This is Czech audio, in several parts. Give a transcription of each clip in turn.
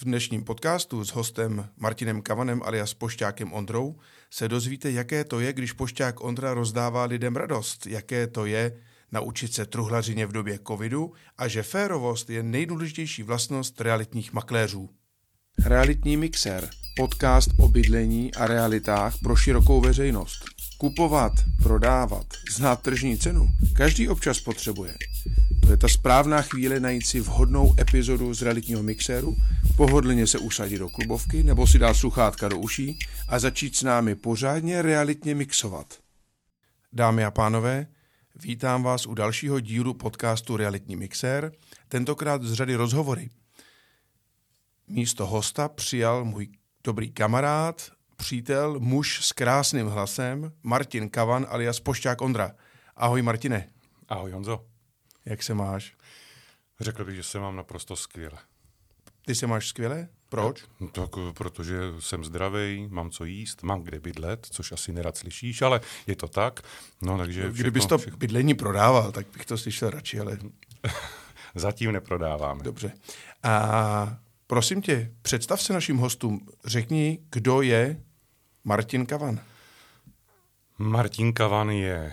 V dnešním podcastu s hostem Martinem Kavanem alias Pošťákem Ondrou se dozvíte, jaké to je, když Pošťák Ondra rozdává lidem radost, jaké to je naučit se truhlařině v době covidu a že férovost je nejdůležitější vlastnost realitních makléřů. Realitní mixer, podcast o bydlení a realitách pro širokou veřejnost. Kupovat, prodávat, znát tržní cenu, každý občas potřebuje. To je ta správná chvíle najít si vhodnou epizodu z realitního mixéru, pohodlně se usadit do klubovky nebo si dát sluchátka do uší a začít s námi pořádně realitně mixovat. Dámy a pánové, vítám vás u dalšího dílu podcastu Realitní mixér, tentokrát z řady rozhovory. Místo hosta přijal můj dobrý kamarád, přítel, muž s krásným hlasem, Martin Kavan alias Pošťák Ondra. Ahoj Martine. Ahoj Honzo. Jak se máš? Řekl bych, že se mám naprosto skvěle. Ty se máš skvěle? Proč? No, tak, protože jsem zdravý, mám co jíst, mám kde bydlet, což asi nerad slyšíš, ale je to tak. No, takže všechno, Kdybys to všechno... bydlení prodával, tak bych to slyšel radši, ale... Zatím neprodáváme. Dobře. A prosím tě, představ se našim hostům. Řekni, kdo je Martin Kavan. Martin Kavan je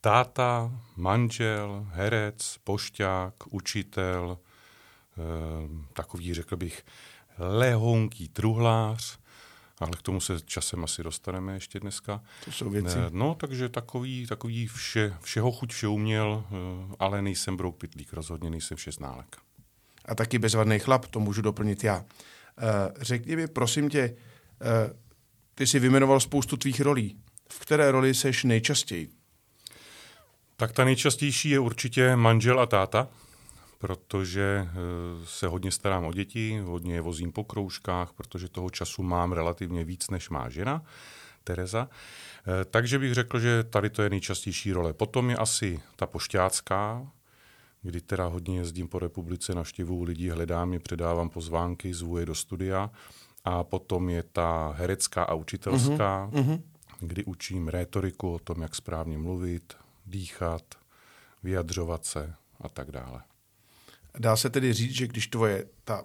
táta, manžel, herec, pošťák, učitel, eh, takový, řekl bych, lehonký truhlář, ale k tomu se časem asi dostaneme ještě dneska. To jsou věci. Eh, no, takže takový, takový vše, všeho chuť, vše uměl, eh, ale nejsem brouk pitlík, rozhodně nejsem šestnálek. A taky bezvadný chlap, to můžu doplnit já. Řekni mi, prosím tě, ty jsi vymenoval spoustu tvých rolí. V které roli seš nejčastěji? Tak ta nejčastější je určitě manžel a táta, protože eh, se hodně starám o děti, hodně je vozím po kroužkách, protože toho času mám relativně víc, než má žena, Tereza. Eh, takže bych řekl, že tady to je nejčastější role. Potom je asi ta pošťácká, kdy teda hodně jezdím po republice, navštěvuju lidi, hledám je, předávám pozvánky, zvu je do studia. A potom je ta herecká a učitelská, uh-huh. kdy učím rétoriku o tom, jak správně mluvit, dýchat, vyjadřovat se a tak dále. Dá se tedy říct, že když tvoje ta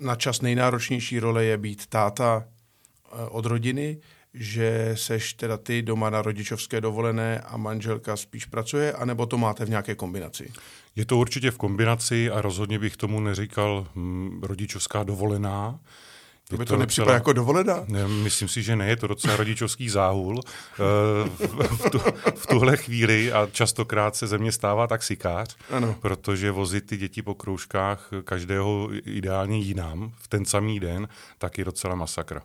načas nejnáročnější role je být táta eh, od rodiny, že seš teda ty doma na rodičovské dovolené a manželka spíš pracuje, anebo to máte v nějaké kombinaci? Je to určitě v kombinaci a rozhodně bych tomu neříkal hm, rodičovská dovolená, to by to, to nepřipadá docela, jako dovolena? Ne, myslím si, že ne, je to docela rodičovský záhul eh, v, tu, v tuhle chvíli a častokrát se ze mě stává taxikář, ano. protože vozit ty děti po kroužkách každého ideálně jinam v ten samý den, tak je docela masakra.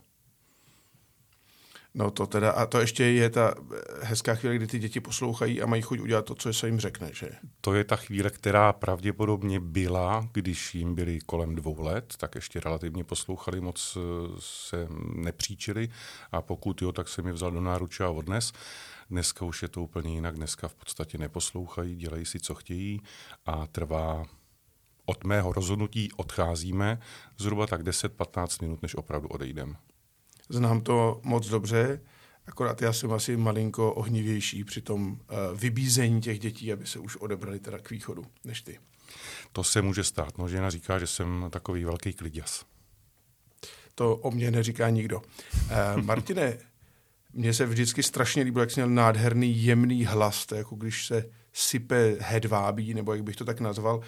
No to teda, a to ještě je ta hezká chvíle, kdy ty děti poslouchají a mají chuť udělat to, co se jim řekne, že? To je ta chvíle, která pravděpodobně byla, když jim byli kolem dvou let, tak ještě relativně poslouchali, moc eh, se nepříčili a pokud jo, tak jsem je vzal do náruče a odnes. Dneska už je to úplně jinak, dneska v podstatě neposlouchají, dělají si, co chtějí a trvá od mého rozhodnutí odcházíme zhruba tak 10-15 minut, než opravdu odejdeme. Znám to moc dobře, akorát já jsem asi malinko ohnivější při tom uh, vybízení těch dětí, aby se už odebrali teda k východu, než ty. To se může stát. No, žena říká, že jsem takový velký kliděs. To o mě neříká nikdo. Uh, Martine, mně se vždycky strašně líbilo, jak jsi měl nádherný, jemný hlas, to je jako když se sype hedvábí, nebo jak bych to tak nazval. Uh,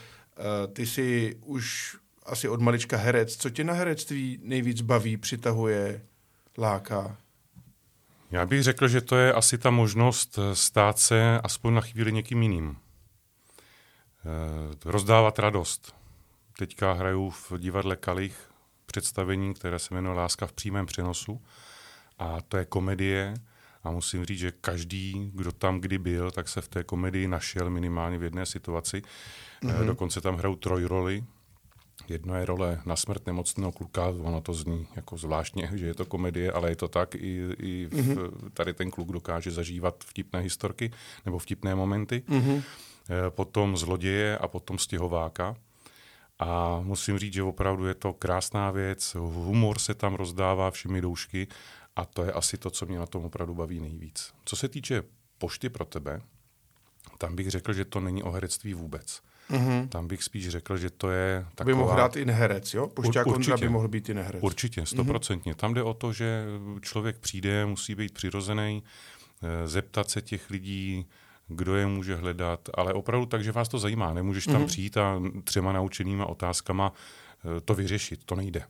ty jsi už asi od malička herec. Co tě na herectví nejvíc baví, přitahuje, láká? Já bych řekl, že to je asi ta možnost eh, stát se aspoň na chvíli někým jiným. E, rozdávat radost. Teďka hraju v divadle Kalich představení, které se jmenuje Láska v přímém přenosu. A to je komedie. A musím říct, že každý, kdo tam kdy byl, tak se v té komedii našel minimálně v jedné situaci. Mm-hmm. Dokonce tam hrajou trojroli, Jedno je role na smrt nemocného kluka, ono to zní jako zvláštně, že je to komedie, ale je to tak, i, i v, mm-hmm. tady ten kluk dokáže zažívat vtipné historky nebo vtipné momenty. Mm-hmm. Potom zloděje a potom stěhováka. A musím říct, že opravdu je to krásná věc, humor se tam rozdává všemi doušky a to je asi to, co mě na tom opravdu baví nejvíc. Co se týče pošty pro tebe, tam bych řekl, že to není o herectví vůbec. Mm-hmm. Tam bych spíš řekl, že to je taková... By mohl hrát i neherec, jo? Pošťák Ur, Ondra by mohl být i neherec. Určitě, stoprocentně. Mm-hmm. Tam jde o to, že člověk přijde, musí být přirozený, eh, zeptat se těch lidí, kdo je může hledat, ale opravdu tak, že vás to zajímá. Nemůžeš tam mm-hmm. přijít a třema naučenýma otázkama eh, to vyřešit. To nejde.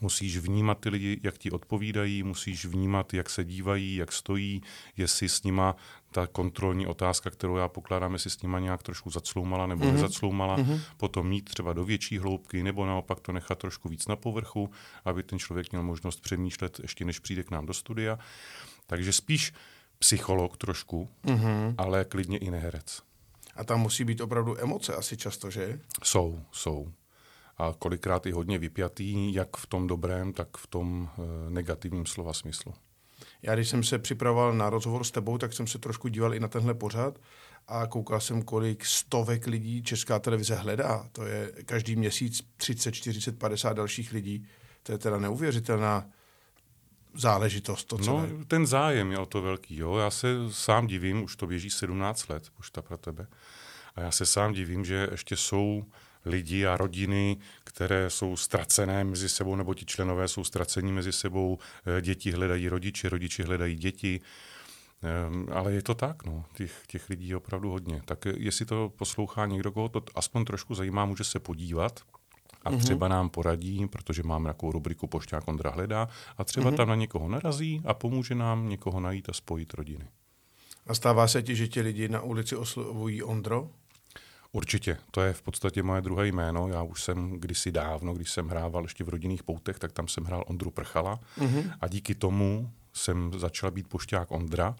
Musíš vnímat ty lidi, jak ti odpovídají, musíš vnímat, jak se dívají, jak stojí, jestli s nima ta kontrolní otázka, kterou já pokládám, jestli s nima nějak trošku zacloumala nebo mm-hmm. nezacloumala, mm-hmm. potom mít třeba do větší hloubky, nebo naopak to nechat trošku víc na povrchu, aby ten člověk měl možnost přemýšlet ještě než přijde k nám do studia. Takže spíš psycholog trošku, mm-hmm. ale klidně i neherec. A tam musí být opravdu emoce asi často, že? Jsou, jsou a kolikrát i hodně vypjatý, jak v tom dobrém, tak v tom e, negativním slova smyslu. Já když jsem se připravoval na rozhovor s tebou, tak jsem se trošku díval i na tenhle pořad a koukal jsem, kolik stovek lidí Česká televize hledá. To je každý měsíc 30, 40, 50 dalších lidí. To je teda neuvěřitelná záležitost. To no, ten zájem je o to velký. Jo. Já se sám divím, už to běží 17 let, pošta pro tebe. A já se sám divím, že ještě jsou lidi a rodiny, které jsou ztracené mezi sebou, nebo ti členové jsou ztracení mezi sebou, eh, děti hledají rodiče, rodiče hledají děti. Ehm, ale je to tak, no. těch, těch lidí je opravdu hodně. Tak jestli to poslouchá někdo, koho to aspoň trošku zajímá, může se podívat a mm-hmm. třeba nám poradí, protože máme takovou rubriku Pošťák Ondra hledá a třeba mm-hmm. tam na někoho narazí a pomůže nám někoho najít a spojit rodiny. A stává se ti, že ti lidi na ulici oslovují Ondro? Určitě, to je v podstatě moje druhé jméno. Já už jsem kdysi dávno, když jsem hrával ještě v rodinných poutech, tak tam jsem hrál Ondru Prchala mm-hmm. a díky tomu jsem začal být pošťák Ondra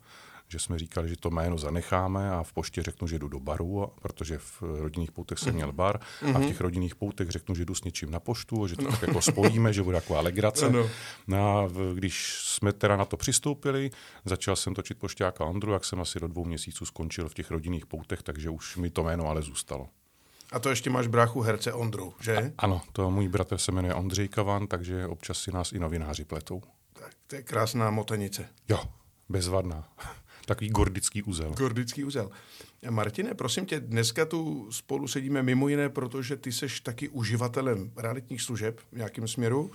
že jsme říkali, že to jméno zanecháme a v poště řeknu, že jdu do baru, protože v rodinných poutech jsem měl bar mm-hmm. a v mhm. těch rodinných poutech řeknu, že jdu s něčím na poštu, že to no. tak jako spojíme, že bude taková legrace. No, no. no a když jsme teda na to přistoupili, začal jsem točit pošťáka Ondru, jak jsem asi do dvou měsíců skončil v těch rodinných poutech, takže už mi to jméno ale zůstalo. A to ještě máš bráchu herce Ondru, že? A, ano, to můj bratr se jmenuje Ondřej Kavan, takže občas si nás i novináři pletou. Tak to je krásná motenice. Jo, bezvadná. Takový gordický úzel. Gordický úzel. Martine, prosím tě, dneska tu spolu sedíme mimo jiné, protože ty seš taky uživatelem realitních služeb v nějakém směru.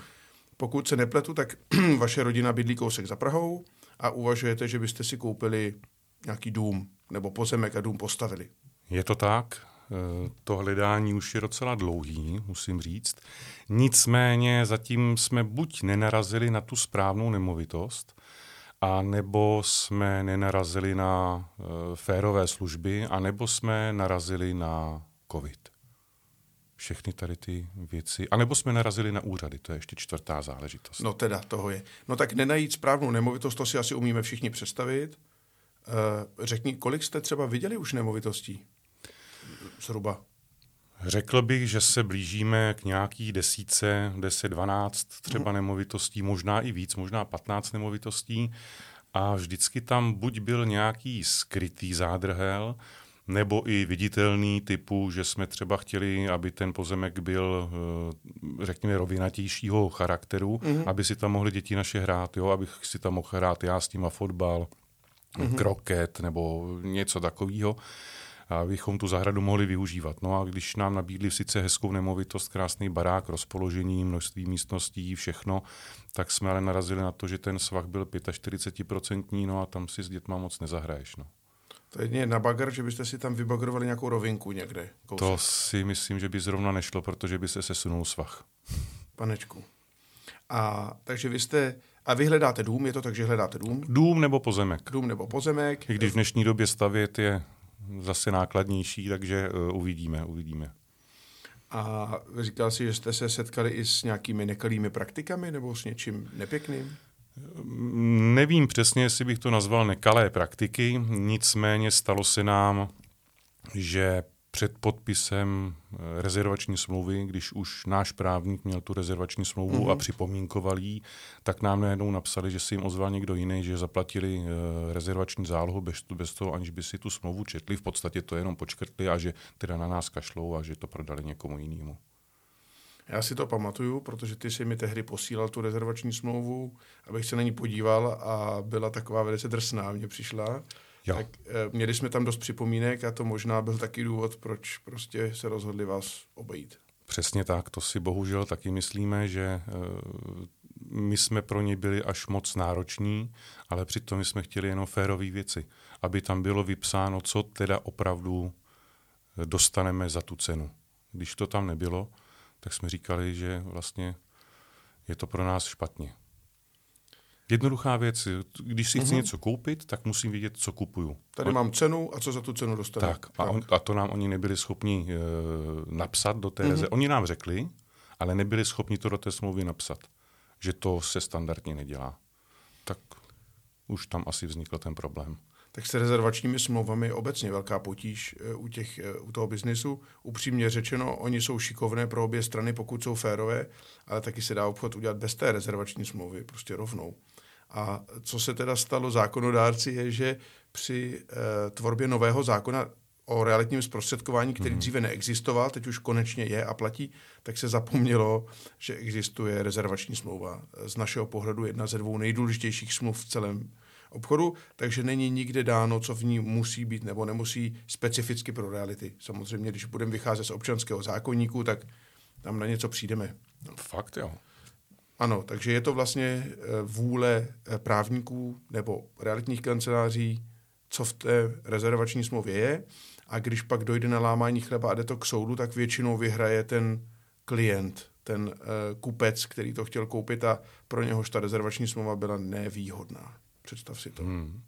Pokud se nepletu, tak vaše rodina bydlí kousek za Prahou a uvažujete, že byste si koupili nějaký dům nebo pozemek a dům postavili. Je to tak. E, to hledání už je docela dlouhý, musím říct. Nicméně zatím jsme buď nenarazili na tu správnou nemovitost, a nebo jsme nenarazili na e, férové služby, a nebo jsme narazili na covid. Všechny tady ty věci. A nebo jsme narazili na úřady, to je ještě čtvrtá záležitost. No teda, toho je. No tak nenajít správnou nemovitost, to si asi umíme všichni představit. E, řekni, kolik jste třeba viděli už nemovitostí? Zhruba. Řekl bych, že se blížíme k nějaký desíce, 10, 12 třeba nemovitostí, možná i víc, možná 15 nemovitostí. A vždycky tam buď byl nějaký skrytý zádrhel, nebo i viditelný typu, že jsme třeba chtěli, aby ten pozemek byl, eh, řekněme, rovinatějšího charakteru, mm-hmm. aby si tam mohli děti naše hrát, jo, abych si tam mohl hrát já s tím a fotbal, mm-hmm. kroket nebo něco takového abychom tu zahradu mohli využívat. No a když nám nabídli sice hezkou nemovitost, krásný barák, rozpoložení, množství místností, všechno, tak jsme ale narazili na to, že ten svah byl 45%, no a tam si s dětma moc nezahraješ. No. To je na bagr, že byste si tam vybagrovali nějakou rovinku někde. Kousek. To si myslím, že by zrovna nešlo, protože by se sesunul svah. Panečku. A takže vy jste, a vy hledáte dům, je to tak, že hledáte dům? Dům nebo pozemek. Dům nebo pozemek. I když v dnešní době stavět je zase nákladnější, takže uh, uvidíme, uvidíme. A říkal jsi, že jste se setkali i s nějakými nekalými praktikami nebo s něčím nepěkným? Nevím přesně, jestli bych to nazval nekalé praktiky, nicméně stalo se nám, že před podpisem eh, rezervační smlouvy, když už náš právník měl tu rezervační smlouvu mm-hmm. a mhm. připomínkoval jí, tak nám najednou napsali, že si jim ozval někdo jiný, že zaplatili uh, rezervační zálohu bez, bez toho, aniž by si tu smlouvu četli. V podstatě to jenom počkrtli a že teda na nás kašlou a že to prodali někomu jinému. Já si to pamatuju, protože ty si mi tehdy posílal tu rezervační smlouvu, abych se na ní podíval a byla taková velice drsná, mně přišla. Jo. Tak e, měli jsme tam dost připomínek a to možná byl taky důvod, proč prostě se rozhodli vás obejít. Přesně tak, to si bohužel taky myslíme, že e, my jsme pro ně byli až moc nároční, ale přitom jsme chtěli jenom férové věci, aby tam bylo vypsáno, co teda opravdu dostaneme za tu cenu. Když to tam nebylo, tak jsme říkali, že vlastně je to pro nás špatně. Jednoduchá věc, když si chci mm-hmm. něco koupit, tak musím vědět, co kupuju. Tady on... mám cenu a co za tu cenu dostanu. Tak, a, on, a to nám oni nebyli schopni e, napsat do té mm-hmm. reze. Oni nám řekli, ale nebyli schopni to do té smlouvy napsat, že to se standardně nedělá. Tak už tam asi vznikl ten problém tak s rezervačními smlouvami je obecně velká potíž eh, u, těch, eh, u toho biznisu. Upřímně řečeno, oni jsou šikovné pro obě strany, pokud jsou férové, ale taky se dá obchod udělat bez té rezervační smlouvy, prostě rovnou. A co se teda stalo zákonodárci, je, že při e, tvorbě nového zákona o realitním zprostředkování, který mm. dříve neexistoval, teď už konečně je a platí, tak se zapomnělo, že existuje rezervační smlouva. Z našeho pohledu jedna ze dvou nejdůležitějších smluv v celém obchodu, takže není nikde dáno, co v ní musí být nebo nemusí specificky pro reality. Samozřejmě, když budeme vycházet z občanského zákonníku, tak tam na něco přijdeme. No. Fakt jo. Ano, takže je to vlastně eh, vůle eh, právníků nebo realitních kanceláří, co v té rezervační smlouvě je. A když pak dojde na lámání chleba a jde to k soudu, tak většinou vyhraje ten klient, ten uh, kupec, který to chtěl koupit a pro něhož ta rezervační smlouva byla nevýhodná. Představ si to. Hmm.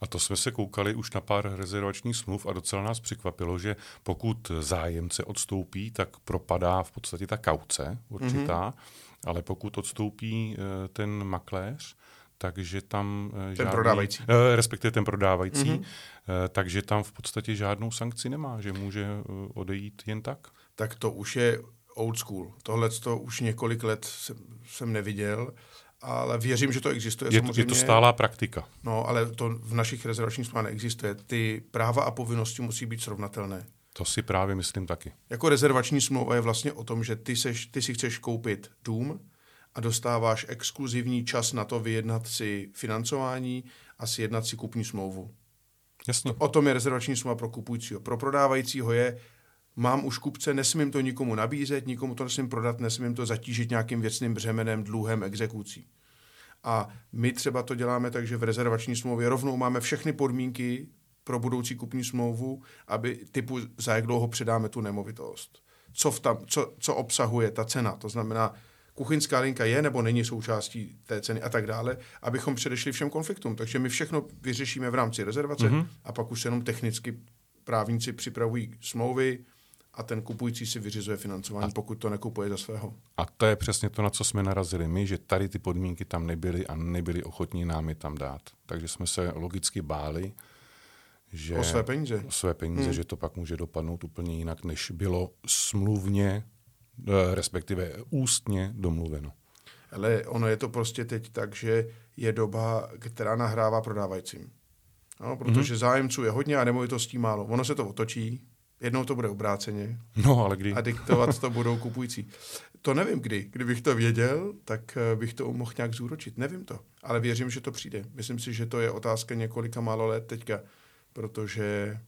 A to jsme se koukali už na pár rezervačních smluv a docela nás překvapilo, že pokud zájemce odstoupí, tak propadá v podstatě ta kauce určitá, mm-hmm. Ale pokud odstoupí uh, ten makléř, takže tam ten žádný, prodávající. Uh, respektive ten prodávající, mm-hmm. takže tam v podstatě žádnou sankci nemá, že může odejít jen tak. Tak to už je old school. Tohle to už několik let jsem, jsem neviděl ale věřím, že to existuje. Je, samozřejmě. je to stálá praktika. No, ale to v našich rezervačních smlouvách neexistuje. Ty práva a povinnosti musí být srovnatelné. To si právě myslím taky. Jako rezervační smlouva je vlastně o tom, že ty, seš, ty si chceš koupit dům a dostáváš exkluzivní čas na to vyjednat si financování a si jednat si kupní smlouvu. Jasně. To, o tom je rezervační smlouva pro kupujícího. Pro prodávajícího je, mám už kupce, nesmím to nikomu nabízet, nikomu to nesmím prodat, nesmím to zatížit nějakým věcným břemenem, dluhem, exekucí. A my třeba to děláme tak, že v rezervační smlouvě rovnou máme všechny podmínky pro budoucí kupní smlouvu, aby typu za jak dlouho předáme tu nemovitost. Co, v tam, co, co obsahuje ta cena, to znamená, kuchyňská linka je nebo není součástí té ceny a tak dále, abychom předešli všem konfliktům. Takže my všechno vyřešíme v rámci rezervace mm-hmm. a pak už jenom technicky právníci připravují smlouvy, a ten kupující si vyřizuje financování, a, pokud to nekupuje za svého. A to je přesně to, na co jsme narazili my, že tady ty podmínky tam nebyly a nebyli ochotní nám je tam dát. Takže jsme se logicky báli, že... O své peníze. O své peníze, hmm. že to pak může dopadnout úplně jinak, než bylo smluvně, eh, respektive ústně domluveno. Ale ono je to prostě teď tak, že je doba, která nahrává prodávajícím. No, protože hmm. zájemců je hodně a nemovitostí málo. Ono se to otočí, Jednou to bude obráceně. No, ale kdy? A diktovat to budou kupující. To nevím kdy. Kdybych to věděl, tak eh, bych to mohl nějak zúročit. Nevím to. Ale věřím, že to přijde. Myslím si, že to je otázka několika málo let teďka, protože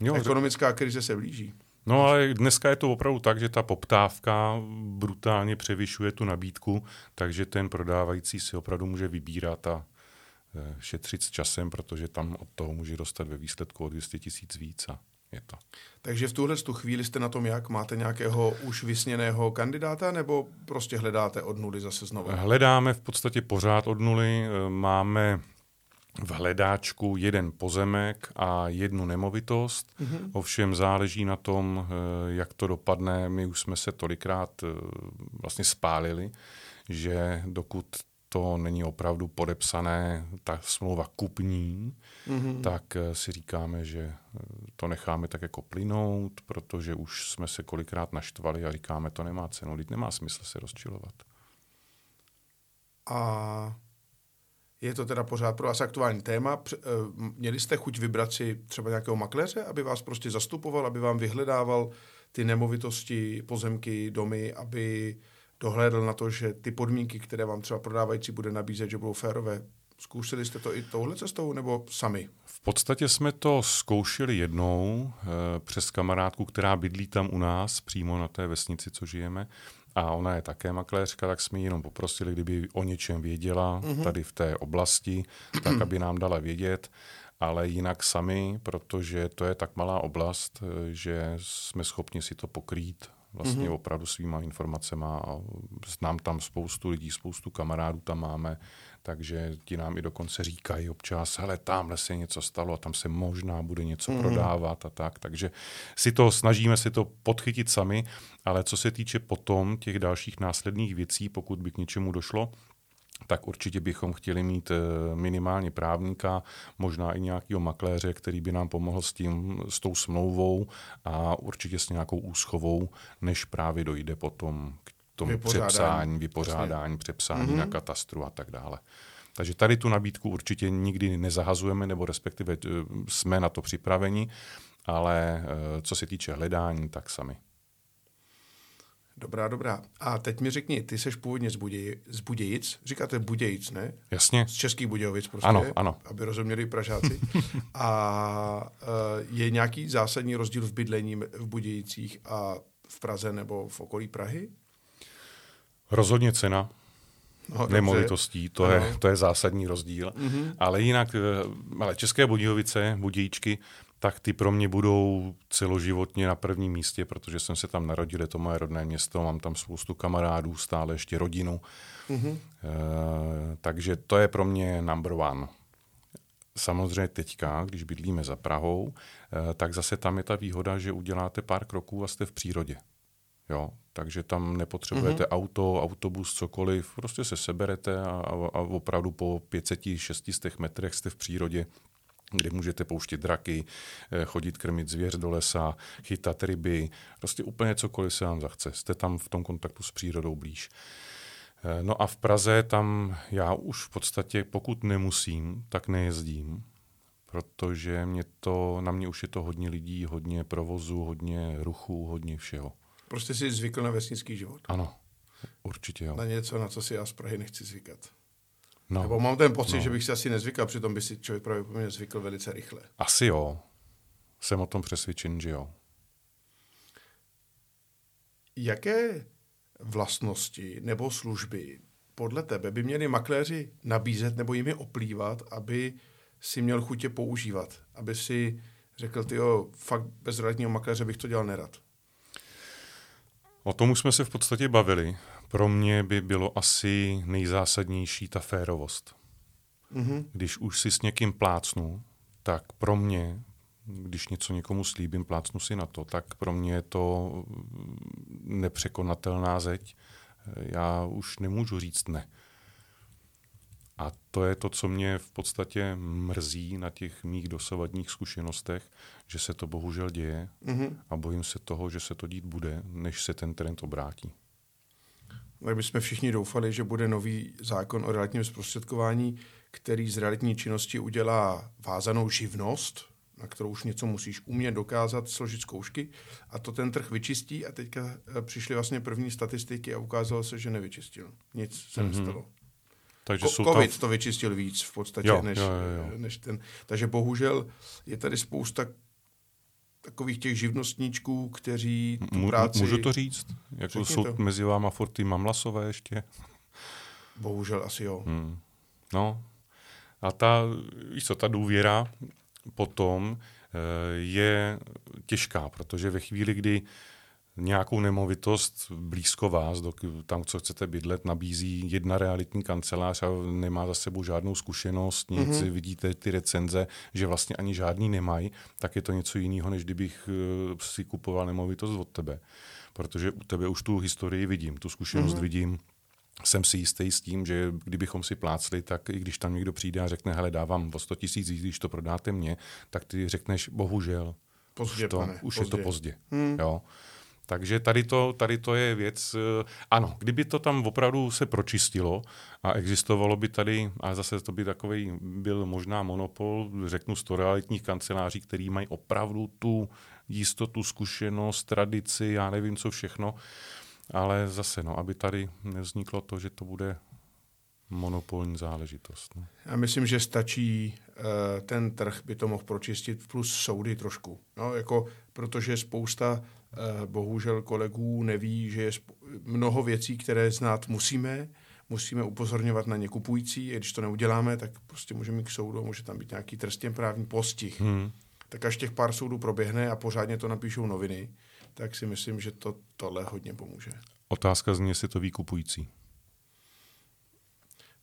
jo, ekonomická že... krize se blíží. No ale dneska je to opravdu tak, že ta poptávka brutálně převyšuje tu nabídku, takže ten prodávající si opravdu může vybírat a eh, šetřit s časem, protože tam od toho může dostat ve výsledku o 200 tisíc víc. A je to. Takže v tuhle tu chvíli jste na tom jak? Máte nějakého už vysněného kandidáta nebo prostě hledáte od nuly zase znovu? Hledáme v podstatě pořád od nuly. Máme v hledáčku jeden pozemek a jednu nemovitost. Mm-hmm. Ovšem záleží na tom, eh, jak to dopadne. My už jsme se tolikrát eh, vlastně spálili, že dokud to není opravdu podepsané, ta smlouva kupní, mm-hmm. tak eh, si říkáme, že to necháme tak jako plynout, protože už jsme se kolikrát naštvali a říkáme, to nemá cenu, teď nemá smysl se rozčilovat. A je to teda pořád pro vás aktuální téma. Eh, měli jste chuť vybrat si třeba nějakého makléře, aby vás prostě zastupoval, aby vám vyhledával ty nemovitosti, pozemky, domy, aby dohlédl na to, že ty podmínky, které vám třeba prodávající bude nabízet, že budou férové. Zkusili jste to i touhle cestou, nebo sami? V podstatě jsme to zkoušeli jednou e, přes kamarádku, která bydlí tam u nás, přímo na té vesnici, co žijeme. A ona je také makléřka, tak jsme ji jenom poprosili, kdyby o něčem věděla mm-hmm. tady v té oblasti, tak aby nám dala vědět ale jinak sami, protože to je tak malá oblast, eh, že jsme schopni si to pokrýt vlastně mm-hmm. opravdu svýma informacema a znám tam spoustu lidí, spoustu kamarádů tam máme, takže ti nám i dokonce říkají občas, hele, tamhle se něco stalo a tam se možná bude něco mm-hmm. prodávat a tak, takže si to snažíme si to podchytit sami, ale co se týče potom těch dalších následných věcí, pokud by k něčemu došlo, tak určitě bychom chtěli mít eh, minimálně právníka, možná i nějakého makléře, který by nám pomohl s tím, s tou smlouvou a určitě s nějakou úschovou, než právě dojde potom k tomu vypořádání. přepsání, vypořádání, Jasně. přepsání mm-hmm. na katastru a tak dále. Takže tady tu nabídku určitě nikdy nezahazujeme, nebo respektive eh, jsme na to připraveni, ale eh, co se týče hledání, tak sami. Dobrá, dobrá. A teď mi řekni, ty jsi původně z, Buděj, z Budějic, říkáte Budějic, ne? Jasně. Z Českých Budějovic prostě, ano, ano. aby rozuměli Pražáci. a uh, je nějaký zásadní rozdíl v bydlení v Budějicích a v Praze nebo v okolí Prahy? Rozhodně cena no, nemovitostí, to je, to je zásadní rozdíl. Mm-hmm. Ale jinak, eh, ale České Budějovice, Budějíčky, tak ty pro mě budou celoživotně na prvním místě, protože jsem se tam narodil, je to moje rodné město, mám tam spoustu kamarádů, stále ještě rodinu. Mm-hmm. E, takže to je pro mě number one. Samozřejmě teďka, když bydlíme za Prahou, e, tak zase tam je ta výhoda, že uděláte pár kroků a jste v přírodě. Jo, takže tam nepotřebujete mm-hmm. auto, autobus, cokoliv, prostě se seberete a, a, a opravdu po 500-600 metrech jste v přírodě kde můžete pouštět draky, eh, chodit krmit zvěř do lesa, chytat ryby, prostě úplně cokoliv se vám zachce. Jste tam v tom kontaktu s přírodou blíž. Eh, no a v Praze tam já už v podstatě, pokud nemusím, tak nejezdím, protože mě to, na mě už je to hodně lidí, hodně provozu, hodně ruchu, hodně všeho. Prostě jsi zvykl na vesnický život. Ano, určitě jo. Na něco, na co si já z Prahy nechci zvykat. No. Nebo mám ten pocit, no. že bych si asi nezvykal, přitom by si člověk pravděpodobně zvykl velice rychle. Asi jo. Jsem o tom přesvědčen, že jo. Jaké vlastnosti nebo služby podle tebe by měli makléři nabízet nebo jimi oplývat, aby si měl chutě používat? Aby si řekl, ty fakt bez realitního makléře bych to dělal nerad. O tom už jsme se v podstatě bavili. Pro mě by bylo asi nejzásadnější ta férovost. Mm-hmm. Když už si s někým plácnu, tak pro mě, když něco někomu slíbím, plácnu si na to, tak pro mě je to nepřekonatelná zeď. Já už nemůžu říct ne. A to je to, co mě v podstatě mrzí na těch mých dosavadních zkušenostech, že se to bohužel děje mm-hmm. a bojím se toho, že se to dít bude, než se ten trend obrátí tak bychom všichni doufali, že bude nový zákon o realitním zprostředkování, který z realitní činnosti udělá vázanou živnost, na kterou už něco musíš umět dokázat, složit zkoušky a to ten trh vyčistí a teďka eh, přišly vlastně první statistiky a ukázalo se, že nevyčistil. Nic se mm-hmm. nestalo. Takže Ko- COVID tam... to vyčistil víc v podstatě, jo, než, jo, jo, jo. než ten. Takže bohužel je tady spousta takových těch živnostníčků, kteří tu práci... Můžu to říct? Jako jsou to. mezi váma furt ty mamlasové ještě? Bohužel asi jo. Hmm. No. A ta, víš co, ta důvěra potom eh, je těžká, protože ve chvíli, kdy nějakou nemovitost blízko vás, tam, co chcete bydlet, nabízí jedna realitní kancelář a nemá za sebou žádnou zkušenost, nic, mm-hmm. vidíte ty recenze, že vlastně ani žádný nemají, tak je to něco jiného, než kdybych eh, si kupoval nemovitost od tebe. Protože u tebe už tu historii vidím, tu zkušenost mm-hmm. vidím, jsem si jistý s tím, že kdybychom si plácli, tak i když tam někdo přijde a řekne, hele, dávám o 100 tisíc, když to prodáte mně, tak ty řekneš, bohužel, pozdě, už, to, pane, už pozdě. je to pozdě. Hmm. Jo. Takže tady to, tady to je věc, eh, ano, kdyby to tam opravdu se pročistilo a existovalo by tady, a zase to by takový byl možná monopol, řeknu, sto realitních kanceláří, který mají opravdu tu jistotu, zkušenost, tradici, já nevím co všechno, ale zase, no, aby tady nevzniklo to, že to bude monopolní záležitost. No. Já myslím, že stačí uh, ten trh, by to mohl pročistit, plus soudy trošku. No, jako, protože spousta bohužel kolegů neví, že je mnoho věcí, které znát musíme, musíme upozorňovat na ně kupující, a když to neuděláme, tak prostě můžeme k soudu, může tam být nějaký trestně právní postih. Hmm. Tak až těch pár soudů proběhne a pořádně to napíšou noviny, tak si myslím, že to tohle hodně pomůže. Otázka zní, jestli to ví kupující.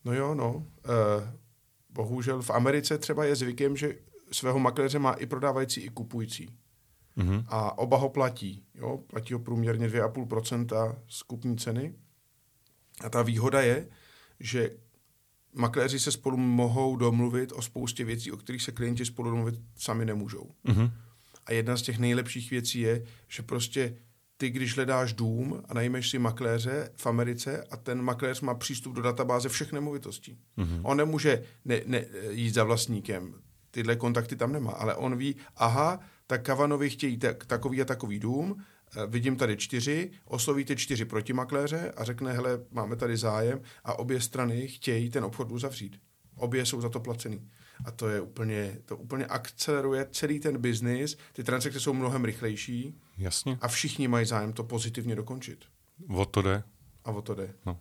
No jo, no. E, bohužel v Americe třeba je zvykem, že svého makléře má i prodávající, i kupující. Mm-hmm. A oba ho platí. Jo? Platí ho průměrně 2,5% z kupní ceny. A ta výhoda je, že makléři se spolu mohou domluvit o spoustě věcí, o kterých se klienti spolu domluvit sami nemůžou. Mm-hmm. A jedna z těch nejlepších věcí je, že prostě ty, když hledáš dům a najmeš si makléře v Americe a ten makléř má přístup do databáze všech nemovitostí. Mm-hmm. On nemůže ne, ne, jít za vlastníkem, tyhle kontakty tam nemá, ale on ví, aha, tak Kavanovi chtějí tak, takový a takový dům, eh, vidím tady čtyři, oslovíte čtyři protimakléře a řekne, hele, máme tady zájem a obě strany chtějí ten obchod uzavřít. Obě jsou za to placený. A to je úplně, to úplně akceleruje celý ten biznis, ty transakce jsou mnohem rychlejší. Jasně. A všichni mají zájem to pozitivně dokončit. O to jde. A o to jde. No.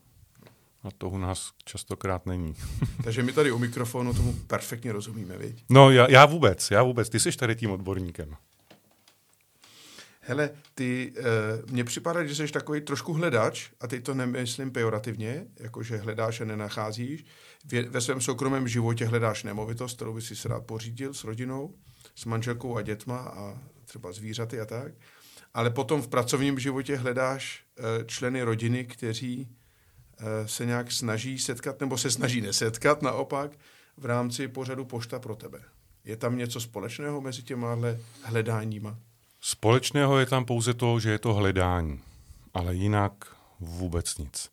A to u nás častokrát není. Takže my tady u mikrofonu tomu perfektně rozumíme, viď? No já, já vůbec, já vůbec. Ty jsi tady tím odborníkem. Hele, ty, uh, mně připadá, že jsi takový trošku hledač, a teď to nemyslím pejorativně, jakože hledáš a nenacházíš. Ve, ve svém soukromém životě hledáš nemovitost, kterou by si rád pořídil s rodinou, s manželkou a dětma a třeba zvířaty a tak. Ale potom v pracovním životě hledáš uh, členy rodiny, kteří se nějak snaží setkat, nebo se snaží nesetkat naopak v rámci pořadu Pošta pro tebe. Je tam něco společného mezi těma hledáníma? Společného je tam pouze to, že je to hledání, ale jinak vůbec nic.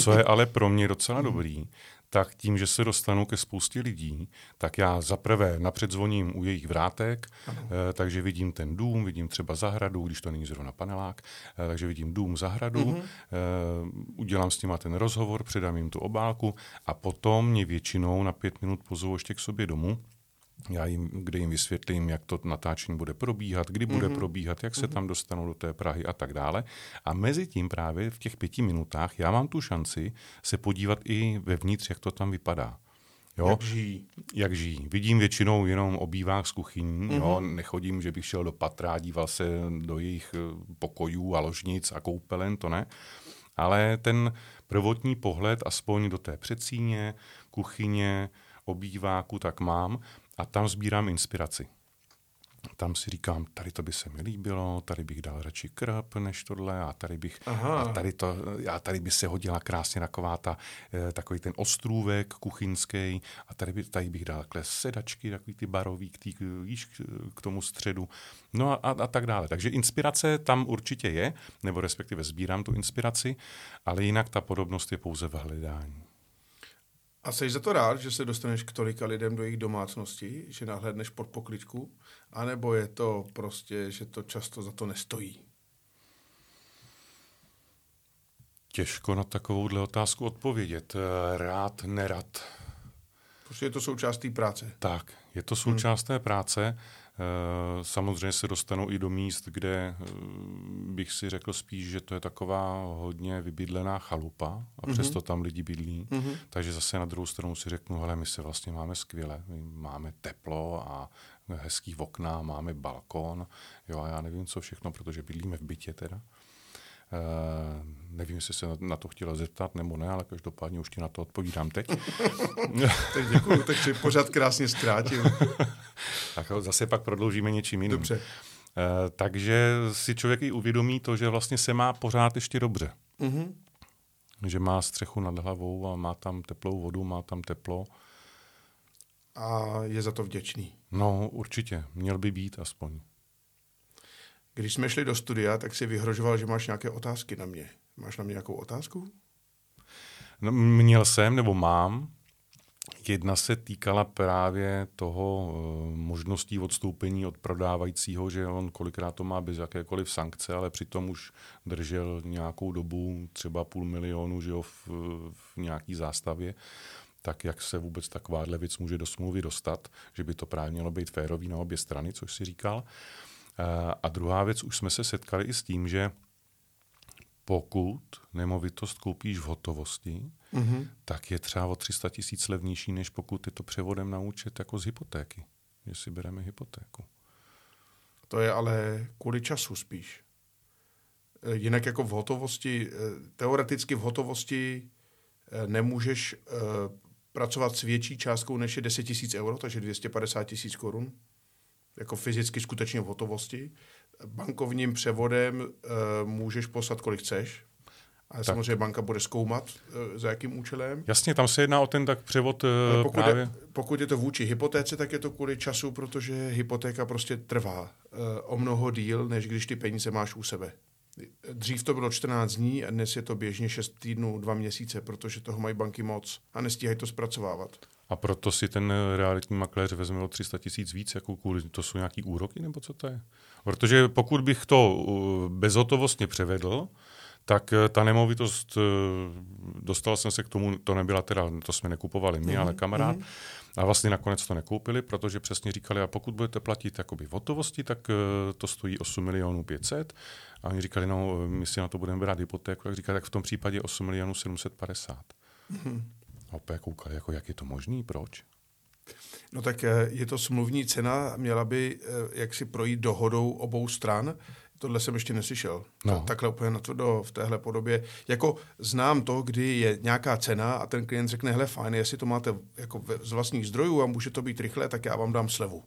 Co je ale pro mě docela dobrý, tak tím, že se dostanu ke spoustě lidí, tak já zaprvé napřed zvoním u jejich vrátek, eh, takže vidím ten dům, vidím třeba zahradu, když to není zrovna panelák, eh, takže vidím dům, zahradu, mm-hmm. udělám s nima ten rozhovor, předám jim tu obálku a potom mě většinou na pět minut pozvou ještě k sobě domů, já jim, kde jim vysvětlím, jak to natáčení bude probíhat, kdy bude mm-hmm. probíhat, jak se mm-hmm. tam dostanou do té Prahy a tak dále. A mezi tím právě v těch pěti minutách já mám tu šanci se podívat i vevnitř, jak to tam vypadá. Jo? Jak žijí. Jak žijí. Vidím většinou jenom obývák z kuchyní, mm-hmm. jo? nechodím, že bych šel do patra, díval se do jejich eh, pokojů a ložnic a koupelen, to ne. Ale ten prvotní pohled, aspoň do té předsíně, kuchyně, obýváku, tak mám a tam sbírám inspiraci. Tam si říkám, tady to by se mi líbilo, tady bych dal radši krp než tohle a tady bych, Aha. a tady, to, a tady by se hodila krásně taková ta, eh, takový ten ostrůvek kuchyňský a tady, by, tady bych dal takhle sedačky, takový ty barový k, tý, víš, k tomu středu, no a, a, a tak dále. Takže inspirace tam určitě je, nebo respektive sbírám tu inspiraci, ale jinak ta podobnost je pouze v hledání. A jsi za to rád, že se dostaneš k tolika lidem do jejich domácnosti, že nahlédneš pod pokličku, anebo je to prostě, že to často za to nestojí? Těžko na takovouhle otázku odpovědět. Eh, rád, nerad. Prostě je to součást té práce. Tak, je to součást hmm. té práce. Eh, samozřejmě se dostanu i do míst, kde eh, bych si řekl spíš, že to je taková hodně vybydlená chalupa a mm-hmm. přesto tam lidi bydlí. Mm-hmm. Takže zase na druhou stranu si řeknu, hele, my se vlastně máme skvěle, my máme teplo a hezký okna, máme balkon, jo a já nevím co všechno, protože bydlíme v bytě teda. Uh, nevím, jestli se na to chtěla zeptat nebo ne, ale každopádně už ti na to odpovídám teď. tak děkuji, tak si pořád krásně zkrátil. tak zase pak prodloužíme něčím jiným. Dobře. Uh, takže si člověk i uvědomí to, že vlastně se má pořád ještě dobře. Mm-hmm. Že má střechu nad hlavou a má tam teplou vodu, má tam teplo. A je za to vděčný. No, určitě. Měl by být aspoň. Když jsme šli do studia, tak si vyhrožoval, že máš nějaké otázky na mě. Máš na mě nějakou otázku? No, měl jsem, nebo mám. Jedna se týkala právě toho uh, možností odstoupení od prodávajícího, že on kolikrát to má bez jakékoliv sankce, ale přitom už držel nějakou dobu třeba půl milionu že jo, v, v nějaký zástavě tak jak se vůbec takováhle věc může do smlouvy dostat, že by to právě mělo být férový na obě strany, což si říkal. A druhá věc, už jsme se setkali i s tím, že pokud nemovitost koupíš v hotovosti, mm-hmm. tak je třeba o 300 tisíc levnější, než pokud je to převodem na účet jako z hypotéky, že si bereme hypotéku. To je ale kvůli času spíš. E, jinak jako v hotovosti, e, teoreticky v hotovosti nemůžeš pracovat s větší částkou než je 10 tisíc euro, takže 250 tisíc korun, jako fyzicky skutečně v hotovosti. Bankovním převodem uh, můžeš poslat, kolik chceš, ale tak. samozřejmě banka bude zkoumat, uh, za jakým účelem. Jasně, tam se jedná o ten tak převod uh, pokud právě... Je, pokud je to vůči hypotéce, tak je to kvůli času, protože hypotéka prostě trvá uh, o mnoho díl, než když ty peníze máš u sebe. Dřív to bylo 14 dní a dnes je to běžně 6 týdnů, 2 měsíce, protože toho mají banky moc a nestíhají to zpracovávat. A proto si ten realitní makléř vezme o 300 tisíc víc, jako kvůli, to jsou nějaký úroky, nebo co to je? Protože pokud bych to uh, bezhotovostně převedl, tak uh, ta nemovitost, uh, dostal jsem se k tomu, to nebyla teda, to jsme nekupovali my, mm-hmm. ale kamarád, mm-hmm. a vlastně nakonec to nekoupili, protože přesně říkali, a pokud budete platit jakoby v hotovosti, tak to stojí 8 milionů 500 a oni říkali, no, my si na to budeme brát hypotéku, tak říkali, tak v tom případě 8 milionů 750. Mm-hmm. A opět koukali, jako jak je to možný, proč? No tak eh, je to smluvní cena, měla by eh, jaksi projít dohodou obou stran. Tohle jsem ještě neslyšel. No. Takhle úplně na to v téhle podobě. Jako znám to, kdy je nějaká cena a ten klient řekne, hele fajn, jestli to máte jako z vlastních zdrojů a může to být rychle, tak já vám dám slevu.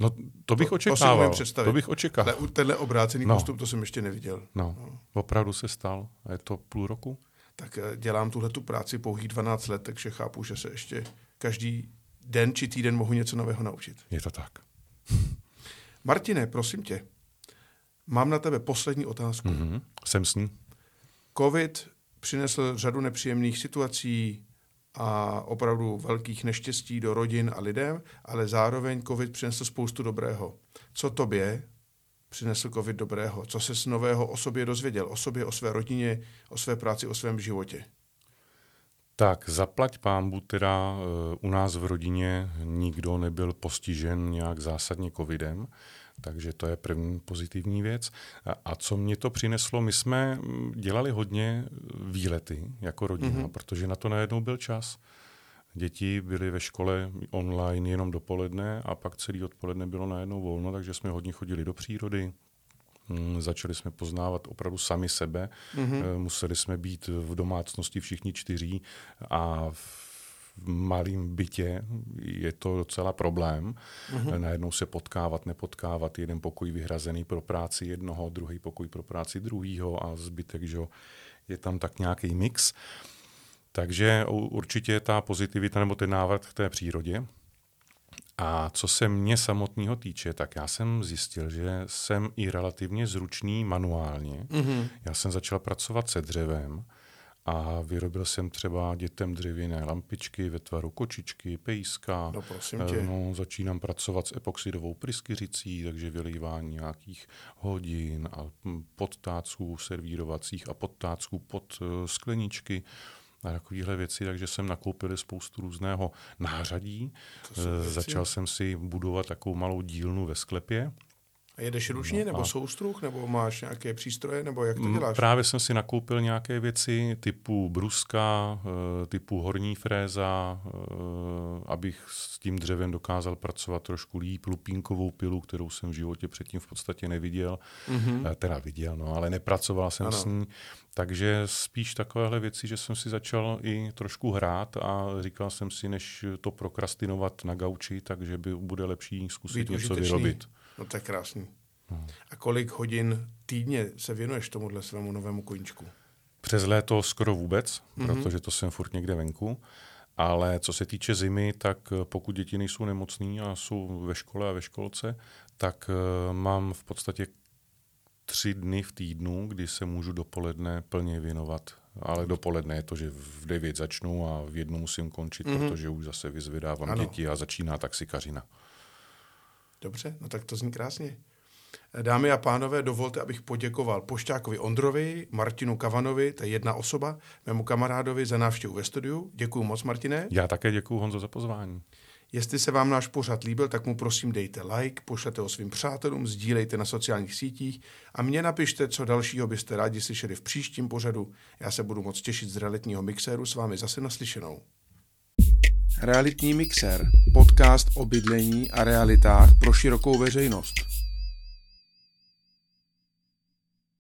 No, to bych to, očekával. To, to bych očekával. Ale tenhle obrácený no. postup, to jsem ještě neviděl. No, no. opravdu se stal. A je to půl roku? Tak eh, dělám tuhle tu práci pouhých 12 let, takže chápu, že se ještě každý den či týden mohu něco nového naučit. Je to tak. Martine, prosím tě, mám na tebe poslední otázku. Mm-hmm. Jsem s ní. COVID přinesl řadu nepříjemných situací, a opravdu velkých neštěstí do rodin a lidem, ale zároveň COVID přinesl spoustu dobrého. Co tobě přinesl COVID dobrého? Co se z nového o sobě dozvěděl? O sobě, o své rodině, o své práci, o svém životě? Tak zaplať pámbu teda eh, u nás v rodině nikdo nebyl postižen nějak zásadně covidem, takže to je první pozitivní věc. A co mě to přineslo? My jsme mm, dělali hodně výlety jako rodina, mm-hmm. protože na to najednou byl čas. Děti byly ve škole online jenom dopoledne a pak celý odpoledne bylo najednou volno, takže jsme hodně chodili do přírody, mm, Začali jsme poznávat opravdu sami sebe. Mm-hmm. Museli jsme být v domácnosti všichni čtyři a v malým bytě je to docela problém. Mm-hmm. Najednou se potkávat, nepotkávat, jeden pokoj vyhrazený pro práci jednoho, druhý pokoj pro práci druhýho a zbytek, že je tam tak nějaký mix. Takže určitě ta pozitivita nebo ten návrat k té přírodě. A co se mě samotného týče, tak já jsem zjistil, že jsem i relativně zručný manuálně. Mm-hmm. Já jsem začal pracovat se dřevem a vyrobil jsem třeba dětem dřevěné lampičky ve tvaru kočičky, pejska. No, prosím tě. No, začínám pracovat s epoxidovou pryskyřicí, takže vylívání nějakých hodin a podtácků servírovacích a podtácků pod uh, skleničky a takovéhle věci, takže jsem nakoupil spoustu různého nářadí. Začal jsem si budovat takovou malou dílnu ve sklepě, a jedeš ručně, no, nebo a... soustruh, nebo máš nějaké přístroje, nebo jak to mm, děláš? Právě jsem si nakoupil nějaké věci typu bruska, eh, typu horní fréza, eh, abych s tím dřevem dokázal pracovat trošku líp, lupínkovou pilu, kterou jsem v životě předtím v podstatě neviděl, mm-hmm. teda viděl, no, ale nepracoval jsem ano. s ní. Takže spíš takovéhle věci, že jsem si začal i trošku hrát a říkal jsem si, než to prokrastinovat na gauči, takže by bude lepší zkusit Být něco užitečný. vyrobit. No to je krásný. No. A kolik hodin týdně se věnuješ tomuhle svému novému koníčku? Přes léto skoro vůbec, mm-hmm. protože to jsem furt někde venku. Ale co se týče zimy, tak pokud děti nejsou nemocní a jsou ve škole a ve školce, tak uh, mám v podstatě tři dny v týdnu, kdy se můžu dopoledne plně věnovat ale dopoledne je to, že v 9 začnu a v jednu musím končit, mm-hmm. protože už zase vyzvedávám ano. děti a začíná taxikařina. Dobře, no tak to zní krásně. Dámy a pánové, dovolte, abych poděkoval Pošťákovi Ondrovi, Martinu Kavanovi, to je jedna osoba, mému kamarádovi za návštěvu ve studiu. Děkuji moc, Martine. Já také děkuji, Honzo, za pozvání. Jestli se vám náš pořad líbil, tak mu prosím dejte like, pošlete ho svým přátelům, sdílejte na sociálních sítích a mě napište, co dalšího byste rádi slyšeli v příštím pořadu. Já se budu moc těšit z realitního mixéru s vámi zase naslyšenou. Realitní mixér, podcast o bydlení a realitách pro širokou veřejnost.